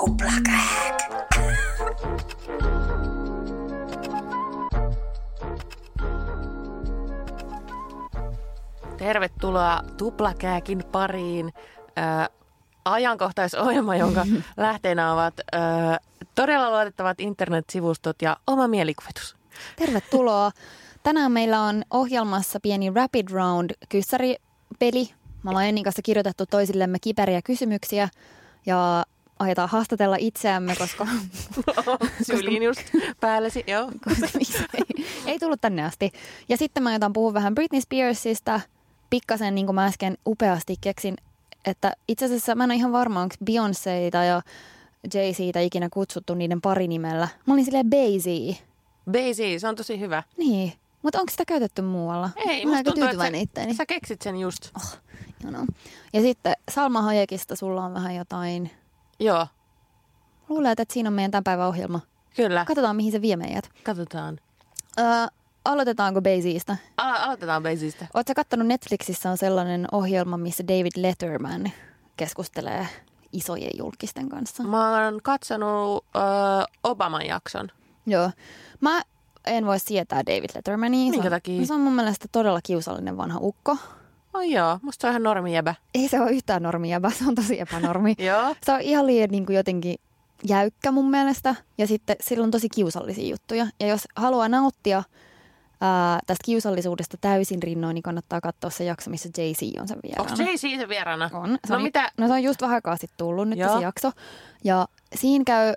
Tuplakääk. Tervetuloa Tuplakääkin pariin. Äh, ajankohtaisohjelma, jonka lähteenä ovat äh, todella luotettavat internetsivustot ja oma mielikuvitus. Tervetuloa. Tänään meillä on ohjelmassa pieni Rapid Round kyssäripeli. Me ollaan Ennin kanssa kirjoitettu toisillemme kiperiä kysymyksiä ja aiotaan haastatella itseämme, koska... Syliin just päällesi, joo. koska ei, ei tullut tänne asti. Ja sitten mä aiotaan puhua vähän Britney Spearsista. Pikkasen, niin kuin mä äsken upeasti keksin, että itse asiassa mä en ole ihan varma, onko Beyoncéita ja Jay-Ztä ikinä kutsuttu niiden parinimellä. Mä olin silleen Bazy. Basie, se on tosi hyvä. Niin, mutta onko sitä käytetty muualla? Ei, mä musta aika tuntuu, että sä, itteeni. sä keksit sen just. Oh. Ja sitten Salma Hayekista sulla on vähän jotain. Joo, Luulen, että siinä on meidän tämän päivän ohjelma. kyllä. Katsotaan, mihin se vie meidät. Katsotaan. Öö, aloitetaanko Bazyista? Al- aloitetaan Basista. Oletko kattonut Netflixissä on sellainen ohjelma, missä David Letterman keskustelee isojen julkisten kanssa? Mä oon katsonut ö, Obaman jakson. Joo. Mä en voi sietää David Lettermania. Se Minkä on- takia? Se on mun mielestä todella kiusallinen vanha ukko. Oi joo, musta se on ihan normijäbä. Ei se ole yhtään normia, vaan se on tosi epänormi. Joo. Se on ihan liian niin kuin jotenkin jäykkä mun mielestä. Ja sitten sillä on tosi kiusallisia juttuja. Ja jos haluaa nauttia ää, tästä kiusallisuudesta täysin rinnoin, niin kannattaa katsoa se jakso, missä Jay-Z on sen vieraana. Onko Jay-Z se vieraana? On. Se No on, mitä? No se on just vähän aikaa sitten tullut nyt Joo. se jakso. Ja siinä käy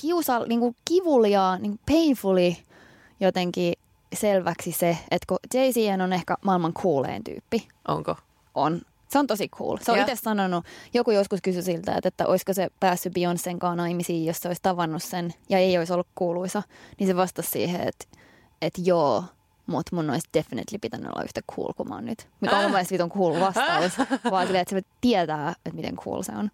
kiusa, niin kuin kivuliaa, niin kuin painfully jotenkin selväksi se, että kun Jay-Z on ehkä maailman cooleen tyyppi. Onko? On. Se on tosi cool. Se on itse sanonut, joku joskus kysyi siltä, että, että olisiko se päässyt Beyoncén kanssa naimisiin, jos se olisi tavannut sen ja ei olisi ollut kuuluisa. Niin se vastasi siihen, että, että joo, mutta mun olisi definitely pitänyt olla yhtä cool kuin mä oon nyt. Mikä on mun mielestä vitun cool vastaus, vaan silleen, että se tietää, että miten cool se on.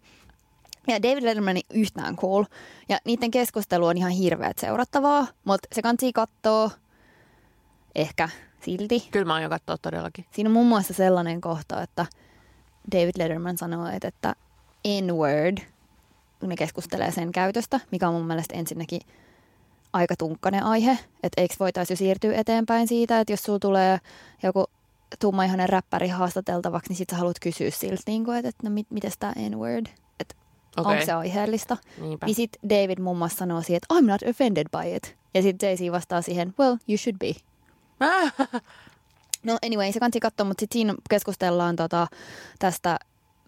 Ja David Letterman ei yhtään cool. Ja niiden keskustelu on ihan hirveät seurattavaa, mutta se kansi katsoa ehkä silti. Kyllä mä aion katsoa todellakin. Siinä on muun muassa sellainen kohta, että David Letterman sanoo, että, että N-word, kun ne keskustelee sen käytöstä, mikä on mun mielestä ensinnäkin aika tunkkainen aihe, että eikö voitaisiin jo siirtyä eteenpäin siitä, että jos sulla tulee joku tummaihoinen räppäri haastateltavaksi, niin sit sä haluat kysyä siltä, niin kuin, että, että no mit, mites tämä N-word, että Okei. onko se aiheellista. Niinpä. Niin sitten David muun muassa sanoo siihen, että I'm not offended by it. Ja sitten Jay-Z vastaa siihen, well, you should be. No anyway, se kansi katsoa, mutta sitten siinä keskustellaan tota, tästä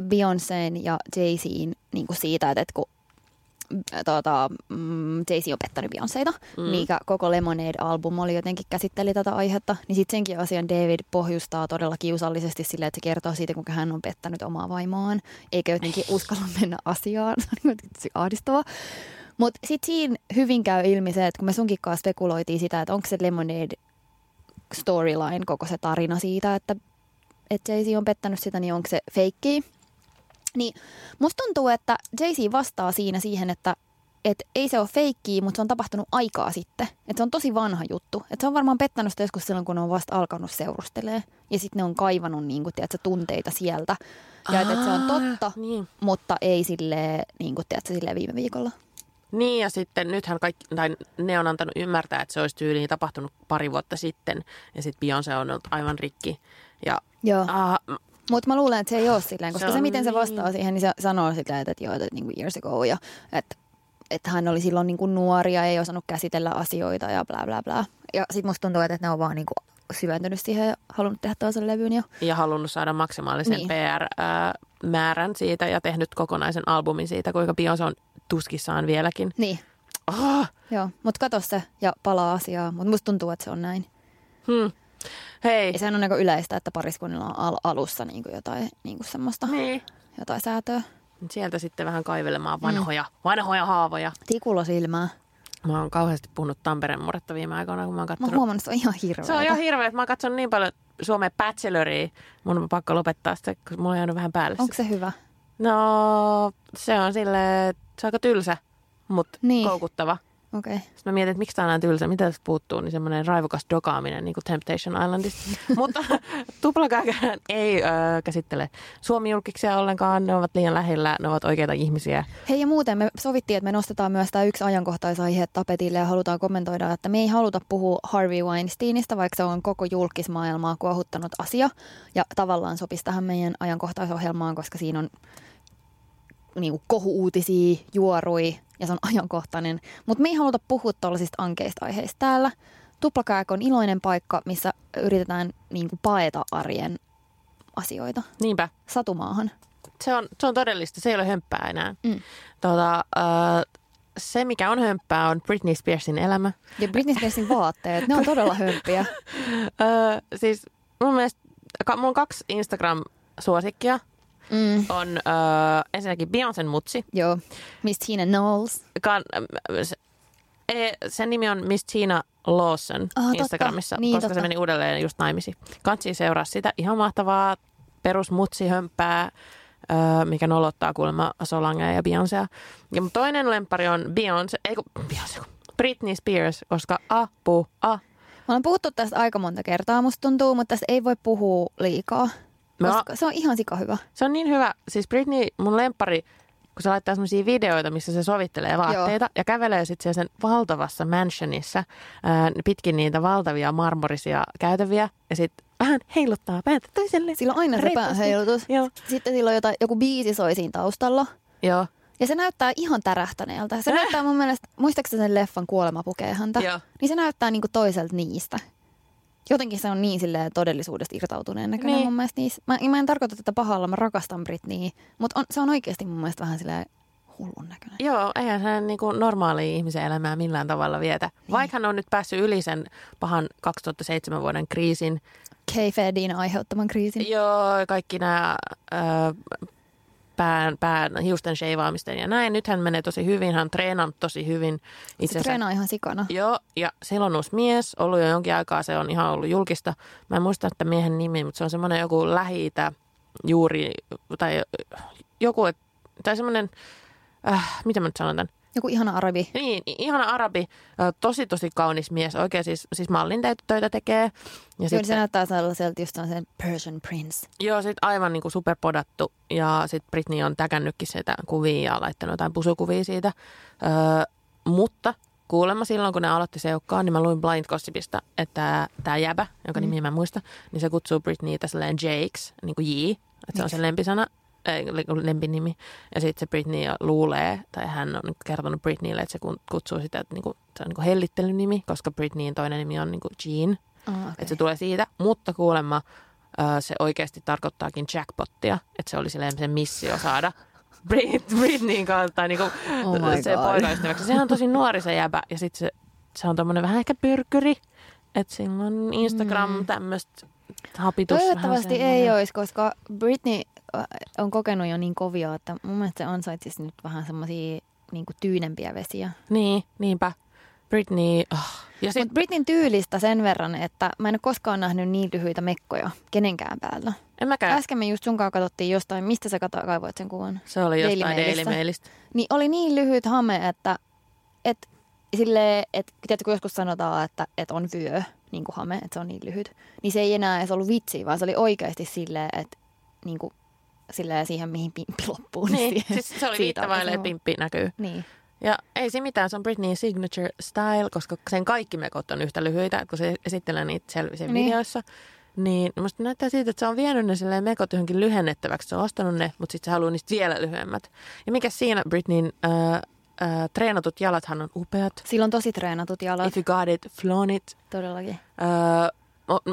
Beyoncén ja Jay-Zin niin kuin siitä, että, että kun äh, tota, mm, Jay-Z on pettänyt Beyoncéta, mm. mikä koko Lemonade-album oli jotenkin käsitteli tätä aihetta, niin sitten senkin asian David pohjustaa todella kiusallisesti sille, että se kertoo siitä, kuinka hän on pettänyt omaa vaimoaan, eikä jotenkin uskalla mennä asiaan. Se on jotenkin tosi ahdistavaa. Mutta sitten siinä hyvin käy ilmi se, että kun me sunkin kanssa spekuloitiin sitä, että onko se Lemonade storyline, koko se tarina siitä, että, että Jay-Z on pettänyt sitä, niin onko se feikki. Niin musta tuntuu, että Jay-Z vastaa siinä siihen, että et ei se ole feikkiä, mutta se on tapahtunut aikaa sitten. Että se on tosi vanha juttu. Että se on varmaan pettänyt sitä joskus silloin, kun ne on vasta alkanut seurustelee. Ja sitten ne on kaivannut niin kuin, tiedätkö, tunteita sieltä. Ja että et se on totta, Niin. mutta ei silleen, niin kuin, tiedätkö, silleen viime viikolla. Niin ja sitten nythän kaikki, tai ne on antanut ymmärtää, että se olisi tyyliin tapahtunut pari vuotta sitten. Ja sitten Beyoncé on ollut aivan rikki. Ja Joo. ah, Mutta mä luulen, että se ei ole silleen, koska Se se, miten se niin. vastaa siihen, niin se sanoo silleen, että, että joo, että niin kuin years ago ja että, että hän oli silloin niin kuin nuori ja ei osannut käsitellä asioita ja bla bla bla. Ja sit musta tuntuu, että ne on vaan niin kuin syventynyt siihen ja halunnut tehdä toisen levyn jo. ja halunnut saada maksimaalisen Niin. PR-määrän siitä ja tehnyt kokonaisen albumin siitä, kuinka Beyoncé on tuskissaan vieläkin. Niin, Oh, joo. Mutta katso se ja palaa asiaa. Mutta musta tuntuu, että se on näin. hmm. Hei. Ja sehän on niin yleistä, että pariskunnilla on al- alussa niin kuin jotain niin kuin semmoista, Niin. jotain säätöä. Sieltä sitten vähän kaivelemaan vanhoja, mm. vanhoja haavoja. Tikulla silmää. Mä oon kauheasti puhunut Tampereen murretta viime aikoina, kun mä oon Mä katsonut. oon huomannut, että se on ihan hirveä. Se on ihan hirveä, että mä oon katsonut niin paljon Suomen Bacheloria. Mun on pakko lopettaa sitä, koska mulla on jäänyt vähän päälle. Onko se hyvä? No, se on sille, se on aika tylsä, mutta Niin. niin. koukuttava. Okay. Sitten mä mietin, että miksi tää on näin tylsä, mitä tästä puuttuu, niin semmoinen raivokas dokaaminen, niin kuin Temptation Islandista. Mutta tuplakääkään ei ö, käsittele suomi-julkiksia ollenkaan, ne ovat liian lähellä, ne ovat oikeita ihmisiä. Hei ja muuten me sovittiin, että me nostetaan myös tämä yksi ajankohtaisaihe tapetille ja halutaan kommentoida, että me ei haluta puhua Harvey Weinsteinista, vaikka se on koko julkismaailmaa kuohuttanut asia. Ja tavallaan sopisi tähän meidän ajankohtaisohjelmaan, koska siinä on niinku kohu-uutisia, juorui ja se on ajankohtainen. Mutta me ei haluta puhua tuollaisista ankeista aiheista täällä. Tuplakääk on iloinen paikka, missä yritetään niinku paeta arjen asioita Niinpä, satumaahan. se on, se on todellista, se ei ole hömppää enää. Mm. Tota, ö, se, mikä on hömppää, on Britney Spearsin elämä. Ja Britney Spearsin vaatteet, ne on todella hömpiä. Ö, siis mun mielestä, ka, mulla on kaksi Instagram-suosikkia. Mm. On ö, ensinnäkin Beyoncén mutsi. Joo, Miss Tina Knowles. Kan, se, e, sen nimi on Miss Tina Lawson totta. Instagramissa, Niin, koska totta. se meni uudelleen just naimisiin. Kansi seuraa sitä. Ihan mahtavaa perusmutsihömppää, ö, mikä nolottaa kuulemma Solangea ja Beyoncéa. Ja mun toinen lempari on Beyoncé, ei kun Beyoncé, Britney Spears, koska apu, a. Me ollaan puhuttu tästä aika monta kertaa, musta tuntuu, mutta tästä ei voi puhua liikaa. Me Koska se on ihan sika hyvä. Se on niin hyvä. Siis Britney, mun lempari, kun se laittaa semmoisia videoita, missä se sovittelee vaatteita ja kävelee sitten sen valtavassa mansionissa ää, pitkin niitä valtavia marmorisia käytäviä ja sitten vähän heiluttaa päätä toiselle. Sillä on aina se pääheilutus. Joo. Sitten sillä on jotain, joku biisi soi siinä taustalla. Joo. Ja se näyttää ihan tärähtäneeltä. Se näyttää mun mielestä, muistaakseni sen leffan Kuolema pukee häntä? Joo. Niin se näyttää niinku toiselta niistä. Jotenkin se on niin silleen todellisuudesta irtautuneen näköinen Niin. mun mielestä niissä. Mä, mä en tarkoita tätä pahalla, mä rakastan Britneyä. Mutta on, se on oikeasti mun mielestä vähän silleen hullun näköinen. Joo, eihän hän niin kuin normaalia ihmisen elämää millään tavalla vietä. Vaikka hän on nyt päässyt yli sen pahan 2007 vuoden kriisin. K-Fedin aiheuttaman kriisin. Joo, kaikki nämä pään, pään, hiusten sheivaamisten ja näin. Nyt hän menee tosi hyvin, hän on treenannut tosi hyvin. Se Itse treenaa ihan sikana. Joo, ja sillä on uusi mies, ollut jo jonkin aikaa, se on ihan ollut julkista. Mä en muista että miehen nimi, mutta se on semmoinen joku lähi juuri, tai joku, tai semmoinen, äh, mitä mä nyt sanon tämän? Joku ihana arabi. Niin, ihana arabi, tosi tosi kaunis mies, oikein siis, siis mallin töitä tekee. Ja Joo, se sitten, näyttää sellaiselta just sen Persian Prince. joo, sit aivan niin kuin superpodattu ja sitten Britney on täkännytkin sitä kuvia ja laittanut jotain pusukuvia siitä. Öö, mutta kuulemma silloin, kun ne aloitti seukkaa, niin mä luin Blind Gossipista, että tämä jäbä, jonka nimi mä muista, niin se kutsuu Britneytä silleen Jakes, niin kuin J, että se on se lempisana, ei, lempinimi. Ja sitten se Britney luulee, tai hän on kertonut Britneylle, että se kun- kutsuu sitä, että niinku, se on niinku hellittelynimi, koska Britneyin toinen nimi on niinku Jean. Ah, okay. Että se tulee siitä, mutta kuulemma se oikeasti tarkoittaakin jackpottia, että se oli silleen se missio saada Brit- Britneyin kautta tai niinku Oh se poikaystäväksi. Sehän on tosi nuori se jäbä ja sitten se, se on tommonen vähän ehkä pyrkyri, että sillä on Instagram Mm. tämmöistä hapitus. Toivottavasti ei olisi, koska Britney äh, on kokenut jo niin kovia, että mun mielestä se ansaitsisi nyt vähän semmoisia niin tyynempiä vesiä. Niin, niinpä. Britney, oh. ja sit, Britneyn tyylistä sen verran, että mä en ole koskaan nähnyt niin lyhyitä mekkoja kenenkään päällä. en mäkään. Äsken me just sunkaan katsottiin jostain, mistä sä kaivoit sen kuvan. Se oli jostain. Daily Mailista. Niin oli niin lyhyt hame, että et, sille, et, tiedätkö, joskus sanotaan, että et on vyö, niin kuin hame, että se on niin lyhyt. Niin se ei enää edes ollut vitsi, vaan se oli oikeasti silleen, että niin kuin, silleen siihen, mihin pimppi loppuu. Niin, siihen- siis se oli viittavaille, että pimppi näkyy. Niin. Ja ei se mitään, se on Britney signature style, koska sen kaikki mekot on yhtä lyhyitä, kun se esittelee niitä selvissä Niin. videoissa. Niin musta näyttää siitä, että se on vienyt ne silleen mekot johonkin lyhennettäväksi. Se on ostanut ne, mutta sitten se haluaa niistä vielä lyhyemmät. Ja mikä siinä Britneyn äh, äh, treenatut jalathan on upeat. Sillä on tosi treenatut jalat, If you got it, flaunt it. todellakin. Öö,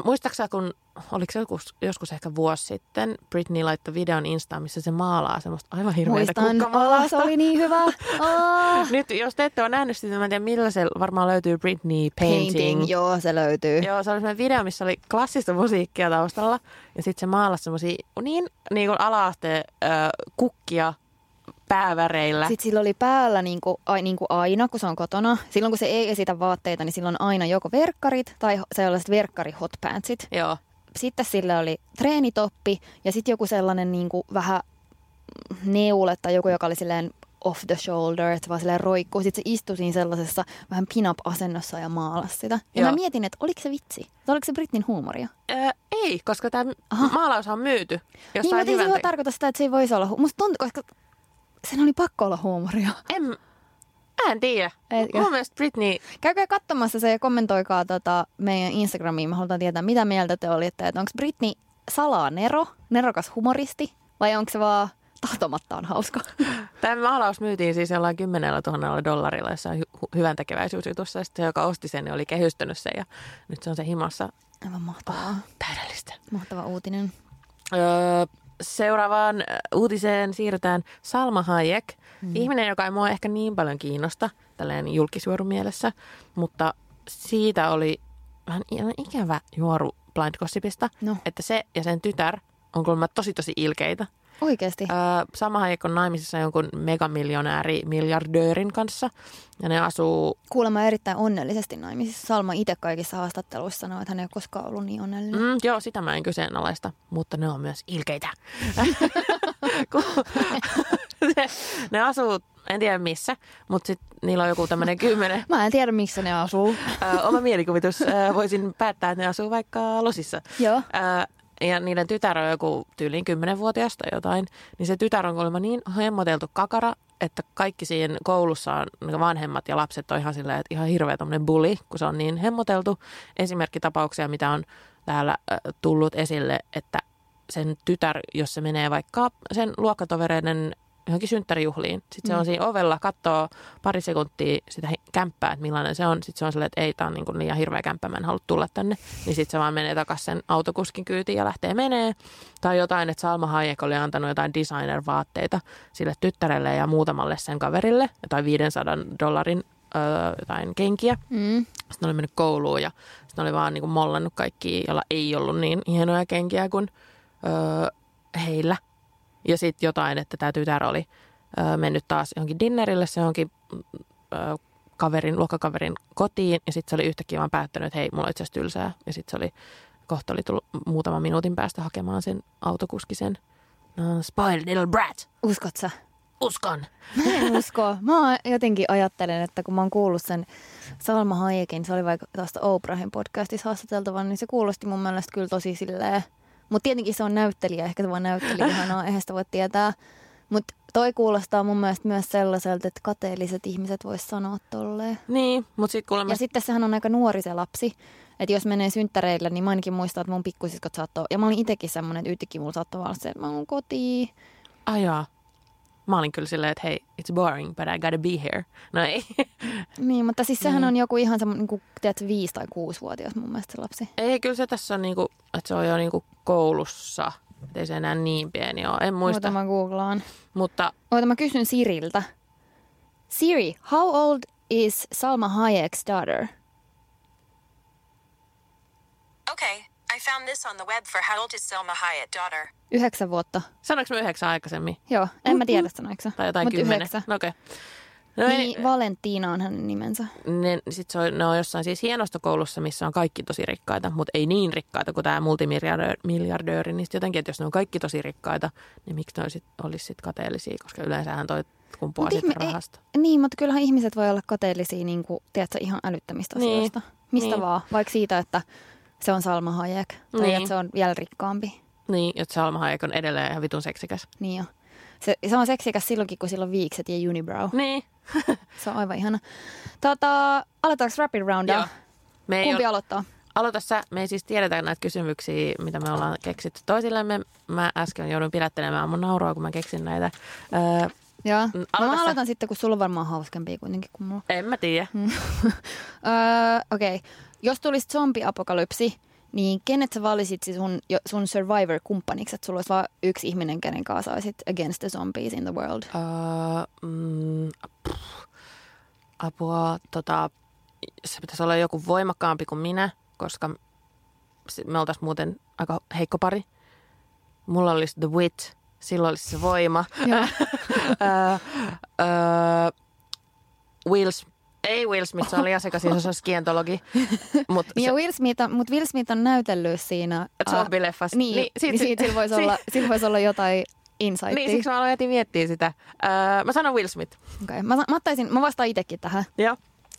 muistaaksä, kun oliko se joskus, joskus ehkä vuosi sitten, Britney laittoi videon Instaan, missä se maalaa semmoista aivan hirveätä oh, se oli niin hyvä. Oh. Nyt jos te ette ole nähnyt sitä, mä en tiedä millä se varmaan löytyy Britney Painting. Painting, joo, se löytyy. Joo, se oli semmoinen video, missä oli klassista musiikkia taustalla. Ja sitten se maalasi semmoisia niin, niin kuin ala-asteen äh, kukkia pääväreillä. Sitten sillä oli päällä niin kuin, ai, niin kuin aina, kun se on kotona. Silloin kun se ei esitä vaatteita, niin silloin aina joko verkkarit tai sellaiset verkkari hotpantsit. Joo. Sitten sillä oli treenitoppi ja sitten joku sellainen niin kuin vähän neule tai joku, joka oli silleen off the shoulder, että vaan silleen roikkuu. Sitten se istui siinä sellaisessa vähän pin-up-asennossa ja maalasi sitä. Ja Joo. mä mietin, että oliko se vitsi? Tai oliko se Britnin huumoria? Öö, ei, koska tämä maalaus on myyty. Niin, Jossain mutta ei se hyvän tarkoita sitä, että se ei voisi olla. Musta tuntuu, koska sen oli pakko olla huumoria. en, mä en tiedä. Etkö? Mun mielestä Britney, Käykää katsomassa se ja kommentoikaa tota meidän Instagramiin. Me halutaan tietää, mitä mieltä te olitte. Että onko Britney salaa nero, nerokas humoristi, vai onko se vaan tahtomattaan hauska? tämä maalaus myytiin siis jollain kymmenellä tuhannella dollarilla jossain hy- hyvän tekeväisyysjutussa. Ja sitten se, joka osti sen, niin oli kehystynyt sen ja nyt se on se himassa Aivan mahtavaa. täydellistä. Mahtava uutinen. Öö, seuraavaan ö, uutiseen siirrytään Salma Hayek. Mm. Ihminen, joka ei mua ehkä niin paljon kiinnosta, tälleen julkisjuorumielessä, mutta siitä oli vähän ihan ikävä juoru Blind Gossipista, No. että se ja sen tytär on kuulemma tosi tosi ilkeitä. Oikeasti. Öö, Salma Hayek on naimisissa jonkun megamiljonääri miljardöörin kanssa ja ne asuu Kuulemma erittäin onnellisesti naimisissa. Salma itse kaikissa haastatteluissa sanoo, että hän ei ole koskaan ollut niin onnellinen. Mm, joo, sitä mä en kyseenalaista, mutta ne on myös ilkeitä. Ne, ne asuu, en tiedä missä, mutta sitten niillä on joku tämmöinen kymmenen. Mä en tiedä, missä ne asuu. Ö, oma mielikuvitus, ö, voisin päättää, että ne asuu vaikka Losissa. Joo. Ö, ja niiden tytär on joku tyyliin 10-vuotias tai jotain, niin se tytär on kuulemma niin hemmoteltu kakara, että kaikki siinä koulussa on, niin vanhemmat ja lapset on ihan silleen, että ihan hirveä tommonen bully, kun se on niin hemmoteltu. Esimerkkitapauksia, mitä on täällä tullut esille, että sen tytär, jos se menee vaikka sen luokkatovereiden johonkin synttärijuhliin. Sitten se on siinä ovella, katsoo pari sekuntia sitä kämppää, että millainen se on. Sitten se on silleen, että ei, tämä on niin kuin liian hirveä kämppä, mä en halua tulla tänne. Niin sitten se vaan menee takaisin sen autokuskin kyytiin ja lähtee menee. Tai jotain, että Salma Hayek oli antanut jotain designer-vaatteita sille tyttärelle ja muutamalle sen kaverille. Jotain 500 dollarin öö, jotain kenkiä. Mm. Sitten oli mennyt kouluun ja sitten oli vaan niin kuin mollannut kaikki, jolla ei ollut niin hienoja kenkiä kuin öö, heillä. Ja sitten jotain, että tämä tytär oli öö, mennyt taas johonkin dinnerille, se johonkin öö, kaverin, luokkakaverin kotiin. Ja sitten se oli yhtäkkiä vaan päättänyt, että hei, mulla on itse asiassa tylsää. Ja sitten se oli, kohta oli tullut muutaman minuutin päästä hakemaan sen autokuskisen. No, spoiled little brat. Uskot sä? Uskon. Mä en usko. Mä jotenkin ajattelen, että kun mä oon kuullut sen Salma Hayekin, se oli vaikka tuosta Oprahin podcastissa haastateltavan, niin se kuulosti mun mielestä kyllä tosi silleen. Mutta tietenkin se on näyttelijä, ehkä se vaan näytteli ihanaa, eihän sitä voi tietää. Mutta toi kuulostaa mun mielestä myös sellaiselta, että kateelliset ihmiset vois sanoa tolleen. Niin, mutta sitten kuulemma... Ja sitten sehän on aika nuori se lapsi. Että jos menee synttäreille, niin mä ainakin muistan, että mun pikkusiskot saattoi, ja mä olin itsekin semmoinen, että yhtäkkiä mulla saattoi olla se, että mä oon kotiin. Ajaa. Mä olin kyllä silleen, että hei, it's boring, but I gotta be here. No ei. Niin, mutta siis sehän Niin. on joku ihan semmoinen, niin kuin, tiedätkö, viisi- tai kuusivuotias mun mielestä se lapsi. ei, kyllä se tässä on niinku, että se on jo niinku koulussa. Et ei se enää niin pieni ole. En muista. Oota mä googlaan. Mutta Oota mä kysyn Siriltä. Siri, how old is Salma Hayek's daughter? Okay, I found this on the web for how old is Selma Hayek daughter. Yhdeksän vuotta. sanoinko mä yhdeksän aikaisemmin? Joo, en mä tiedä sanoinko sä. Tai jotain Mut kymmenen? yhdeksän. No okei. No ei, Niin, Valentina on hänen nimensä. ne, sit se on, ne on jossain siis hienostokoulussa, missä on kaikki tosi rikkaita, mutta ei niin rikkaita kuin tämä multimiljardööri. Niin sit jotenkin, että jos ne on kaikki tosi rikkaita, niin miksi ne olisi, olisi sit kateellisia, koska yleensähän toi kumpuaa Mut siitä ihme- ei- rahasta. Niin, mutta kyllähän ihmiset voi olla kateellisia niin kuin, tiedätkö, ihan älyttömistä Niin, asioista. Mistä niin. vaan. Vaikka siitä, että se on Salma Hayek. Tai Niin. että se on vielä rikkaampi. Niin, että Salma Hayek on edelleen ihan vitun seksikäs. Niin jo. Se, se on seksikäs silloinkin, kun sillä on viikset ja unibrow. Niin. Se on aivan ihana. Tota, aloitetaanko rapid roundaa? Joo. Me ei Kumpi ole, aloittaa? aloita sä. Me ei siis tiedetä näitä kysymyksiä, mitä me ollaan keksitty toisillemme. Mä äsken joudun pidättelemään mun nauroa, kun mä keksin näitä. Öö, Joo. Mm, mä sä. aloitan sitten, kun sulla on varmaan hauskempia kuitenkin kuin mulla. en mä tiedä. Öö, Okei. Okay. Jos tulisi zombiapokalypsi, niin kenet sä valitsit sun, sun Survivor-kumppaniksi? Että sulla olisi vain yksi ihminen, kenen kanssa saisit against the zombies in the world. Öö, mm, pff, apua, tota, se pitäisi olla joku voimakkaampi kuin minä, koska me oltaisiin muuten aika heikko pari. Mulla olisi The Wit, Silloin olisi se voima. Will, ei Will Smith, se oli ihan sekaisin, se on skientologi. Mut Niin se, Will Smith, on, mutta Will Smith on näytellyt siinä... Zombileffassa. Niin, Niin, sit- niin siitä sillä voisi, si- olla, sillä voisi olla jotain insightia. niin, siksi mä aloin heti miettiä sitä. Öö, mä sanon Will Smith. okay. mä, mä, ottaisin, mä vastaan itsekin tähän. Joo.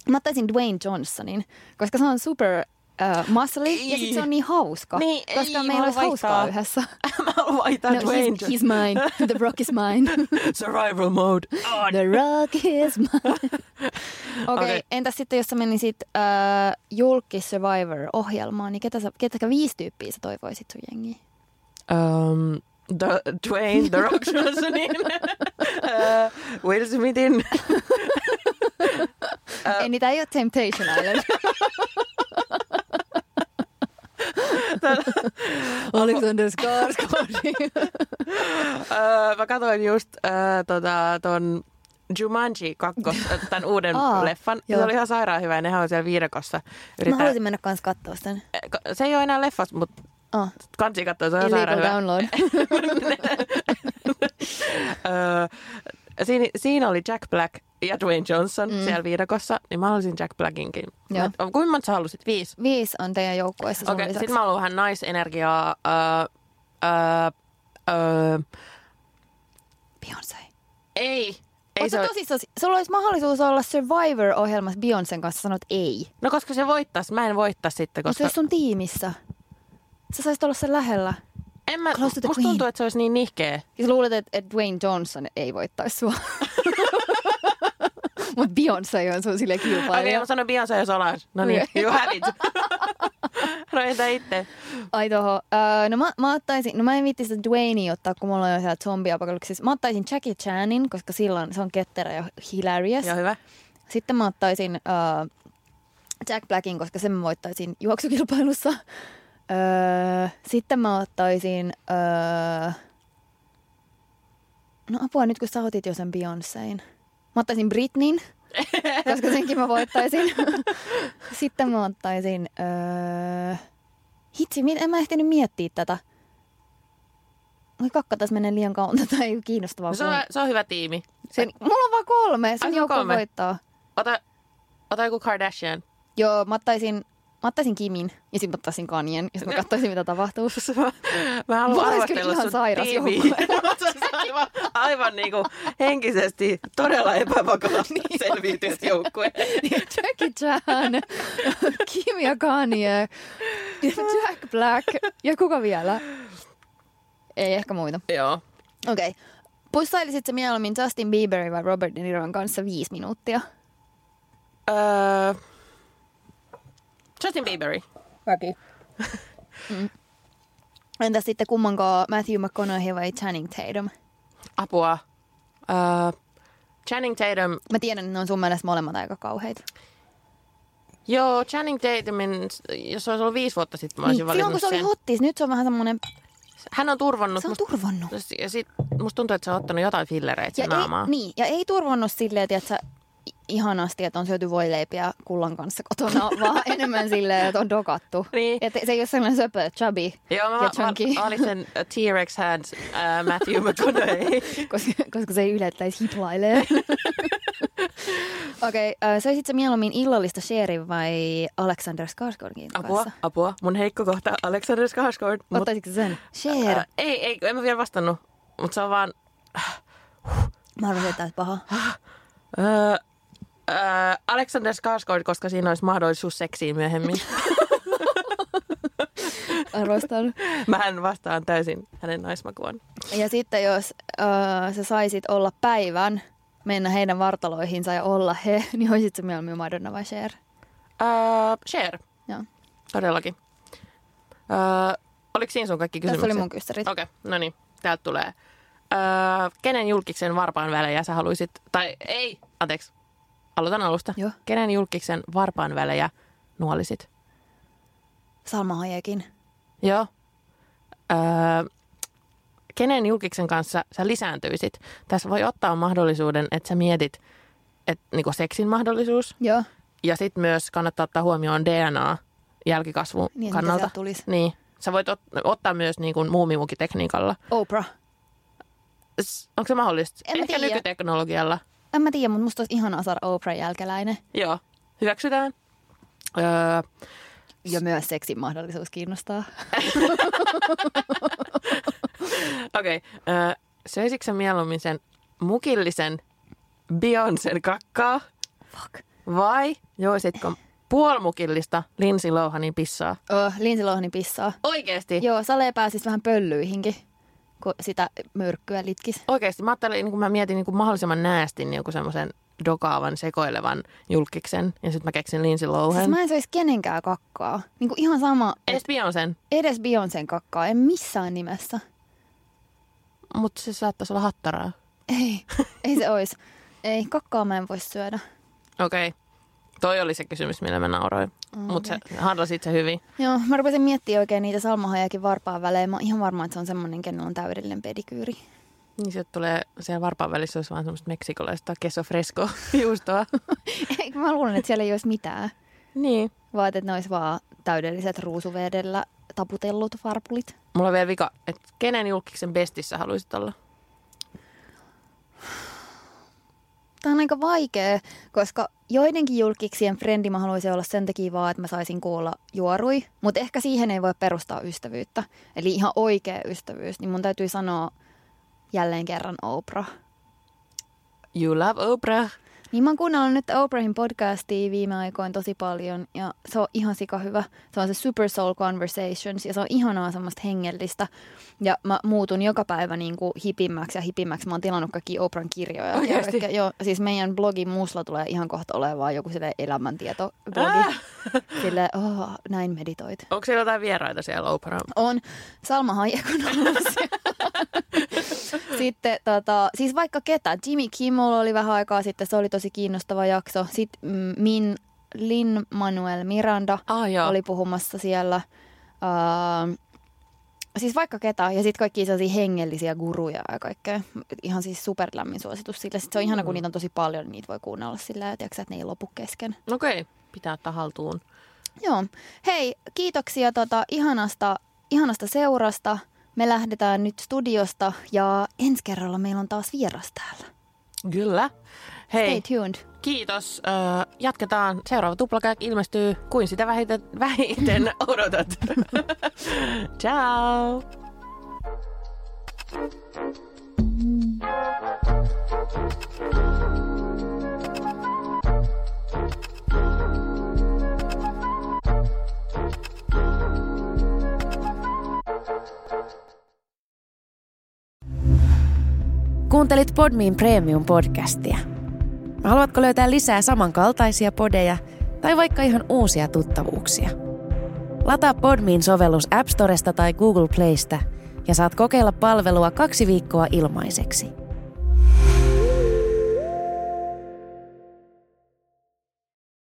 Mä ottaisin Dwayne Johnsonin, koska se on super uh, muscly ja Ei. sit se on niin hauska. Niin, koska ei, meillä olisi hauskaa yhdessä. mä haluan vaihtaa No, Dwayne he's, he's mine. The Rock is mine. Survival mode. On. The Rock is mine. Okei, okay, Okei. entäs sitten jos sä menisit uh, Julkki Survivor-ohjelmaan, niin ketä, sä, ketä viisi tyyppiä sä toivoisit sun jengiin? Um, the, Dwayne, The Rock Johnsonin, uh, Will Smithin. Ei, niitä ei ole Temptation Island. Alexander Skarsgård. uh, mä katsoin just uh, tota, ton Jumanji 2, tämän uuden Aa, leffan. joo. Se oli ihan sairaan hyvä ja nehän on siellä viidekossa. Mä Yrittää, haluaisin mennä kans katsoa sen. Se ei ole enää leffas, mutta Oh, kansi katsoa, se on illegal sairaan hyvä. download. Öö, siinä, siinä oli Jack Black ja Dwayne Johnson mm. siellä viidakossa, niin mä haluaisin Jack Blackinkin. Joo. Kuinka monta sä halusit? Viisi? Viisi on teidän joukkueessa Okei, lisäksi. sitten mä haluan vähän naisenergiaa. Öö, öö, öö, Beyoncé. ei. Ei se tosissaan, sulla olisi mahdollisuus olla Survivor-ohjelmassa Beyoncén kanssa, sanot ei. no koska se voittaisi, mä en voittaa sitten, Mutta se koska olisi sun tiimissä. Sä saisit olla sen lähellä. en mä, musta tuntuu, että se olisi niin nihkeä. Ja sä luulet, että, että Dwayne Johnson ei voittaisi sua. Mutta Beyoncé on sun silleen Okei, kilpailija. mä sanon Beyoncé ja Solange. No niin, Okei. you have it. no entä itse? Ai toho. Öö, no mä, mä ottaisin, no mä en viitti sitä Dwayneia ottaa, kun mulla on jo siellä zombiapokalypsissa. Mä ottaisin Jackie Chanin, koska silloin se on ketterä ja hilarious. Joo, hyvä. Sitten mä ottaisin öö, Jack Blackin, koska sen mä voittaisin juoksukilpailussa. Öö, sitten mä ottaisin... Öö, no apua nyt, kun sä otit jo sen Beyoncéin. Mä ottaisin Britneyn, koska senkin mä voittaisin. sitten mä ottaisin... Öö, hitsi, en mä ehtinyt miettiä tätä. Oi kakka, tässä menee liian kauan. Tätä ei ole kiinnostavaa. No, se, on, se on hyvä tiimi. Sen, mulla on vaan kolme. Sen kolme? voittaa. Ota, ota joku Kardashian. Joo, mä ottaisin, mä ottaisin Kimin ja sitten mä ottaisin Kanyen ja sitten mä katsoisin, mitä tapahtuu. Mä, mä haluan arvostella kyllä ihan sairas olisi aivan, aivan niin kuin henkisesti todella epävakaasti niin selviytynyt joukkue. Jackie Chan, Kim ja Kanye, Jack Black ja kuka vielä? Ei ehkä muita. Joo. Okei. Okay. Pussailisit sä mieluummin Justin Bieberin vai Robert De Niron kanssa viisi minuuttia? Öö, Justin Bieberi. Väki. Mm. Entäs sitten kummanko Matthew McConaughey vai Channing Tatum? Apua. Öö, Channing Tatum. Mä tiedän, että ne on sun mielestä molemmat aika kauheita. Joo, Channing Tatumin, jos se olisi ollut viisi vuotta sitten, mä olisin Niin, silloin kun valinnut se oli hottis, nyt se on vähän semmoinen, Hän on turvannut. se on musta- turvannut. Ja sit, musta tuntuu, että se on ottanut jotain fillereitä Ja sen ei, niin, ja ei turvannut silleen, että sä ihanasti, että on syöty voileipiä kullan kanssa kotona, vaan enemmän silleen, että on dokattu. Niin. Et se ei ole sellainen söpö, chubby Joo, mä, ja mä, chunky, mä olin uh, T-Rex hands uh, Matthew McConaughey. koska, koska se ei yllättäisi hiplailee. Okei, okay, söisit sä mieluummin illallista Sherin vai Alexander Skarsgårdin Apua, kanssa? apua. Mun heikko kohta Alexander Skarsgård. Mut, Ottaisitko sen? Sher. äh, ei, ei, en mä vielä vastannut. Mutta se on vaan... Mä arvasin, että paha. Öö, öö, Alexander Skarsgård, koska siinä olisi mahdollisuus seksiin myöhemmin. Arvostan. Mähän vastaan täysin hänen naismakuaan. Ja sitten jos äh, sä saisit olla päivän, mennä heidän vartaloihinsa ja olla he, niin olisit sä mieluummin Madonna vai Cher? Öö, share, Joo. todellakin. Öö, oliko siinä sun kaikki kysymykset? Tässä oli mun kyssärit. Okei, okay, no niin, täältä tulee. Öö, kenen julkiksen varpaan välejä sä haluaisit, tai ei, anteeksi, aloitan alusta. Joo. Kenen julkiksen varpaan välejä nuolisit? Salma Hayekin. Joo. Öö, kenen julkiksen kanssa sä lisääntyisit? Tässä voi ottaa mahdollisuuden, että sä mietit, että niinku seksin mahdollisuus. Joo. Ja sitten myös kannattaa ottaa huomioon DNA jälkikasvun Niin, kannalta. tulisi. Niin. Sä voit ot- ottaa myös niin kuin muumimukitekniikalla. Oprah. S- Onko se mahdollista? En Ehkä tiedä. nykyteknologialla. En mä tiedä, mutta musta olisi ihanaa saada Oprah jälkeläinen. Joo, hyväksytään. Öö, Ja myös seksin mahdollisuus kiinnostaa. Okei, okay. öö, söisitkö sä mieluummin sen mukillisen Beyoncén kakkaa Fuck. vai joisitko puolmukillista Lindsay Lohanin pissaa? Oh, Lindsay Lohanin pissaa. Oikeesti? Joo, Sale pääsis vähän pöllyihinkin, kun sitä myrkkyä litkis. Oikeesti. Mä ajattelin, niin kun mä mietin niin kuin mahdollisimman näästin niin semmoisen dokaavan, sekoilevan julkiksen. Ja sitten mä keksin Lindsay Siis Lohan. mä en söisi kenenkään kakkaa. Niin kuin ihan sama, Edes Beyoncén, edes Beyoncén kakkaa, en missään nimessä. mutta se saattaisi olla hattaraa. Ei, ei se ois. Ei, kakkaa mä en voi syödä. Okei. Okay. Toi oli se kysymys, millä mä nauroin. Okay. Mutta sä handlasit se hyvin. Joo, mä rupesin miettimään oikein niitä salmahajakin varpaan välejä. Mä oon ihan varma, että se on semmonen, kenellä on täydellinen pedikyyri. Niin sieltä tulee, siellä varpaan välissä olisi vaan semmoista meksikolaista queso fresco juustoa. Eikö mä luulen, että siellä ei olisi mitään. niin. Vaan että ne olisi vaan täydelliset ruusuvedellä taputellut varpulit. Mulla on vielä vika, että kenen julkiksen bestissä haluaisit olla? Tämä on aika vaikea, koska joidenkin julkiksien frendi mä haluaisin olla sen takia vaan, että mä saisin kuulla juorui, mutta ehkä siihen ei voi perustaa ystävyyttä. Eli ihan oikea ystävyys, niin mun täytyy sanoa jälleen kerran Oprah. You love Oprah. Niin mä oon kuunnellut nyt Oprahin podcastia viime aikoina tosi paljon ja se on ihan sika hyvä. Se on se Super Soul Conversations ja se on ihanaa semmoista hengellistä. Ja mä muutun joka päivä niin kuin hipimmäksi ja hipimmäksi. Mä oon tilannut kaikki Oprahn kirjoja. Ja Oikeesti? kaikkea. joo, siis meidän blogin muusla tulee ihan kohta olemaan joku sille elämäntietoblogi. Äh! Sille, oh, näin meditoit. Onko siellä jotain vieraita siellä Oprah? On Salma Hayek on ollut siellä. Sitten tota, siis vaikka ketä. Jimmy Kimmel oli vähän aikaa sitten, se oli tosi kiinnostava jakso. Sitten mm, Min Lin Manuel Miranda Ah, joo. oli puhumassa siellä. Uh, siis vaikka ketä. Ja sitten kaikki sellaisia hengellisiä guruja ja kaikkea. Ihan siis superlämmin suositus sille. Sitten se on ihana, kun niitä on tosi paljon, niin niitä voi kuunnella sillä että, tiiäksä, että ne ei lopu kesken. Okei, okay. pitää ottaa haltuun. Joo. Hei, kiitoksia tota ihanasta, ihanasta seurasta. Me lähdetään nyt studiosta ja ensi kerralla meillä on taas vieras täällä. Kyllä. Hei, Stay tuned. kiitos. Öö, jatketaan. Seuraava tuplakäk ilmestyy kuin sitä vähiten, vähiten odotat. Ciao. Kuuntelit Podmin Premium-podcastia. Haluatko löytää lisää samankaltaisia podeja tai vaikka ihan uusia tuttavuuksia? Lataa Podmin sovellus App Storesta tai Google Playsta ja saat kokeilla palvelua kaksi viikkoa ilmaiseksi.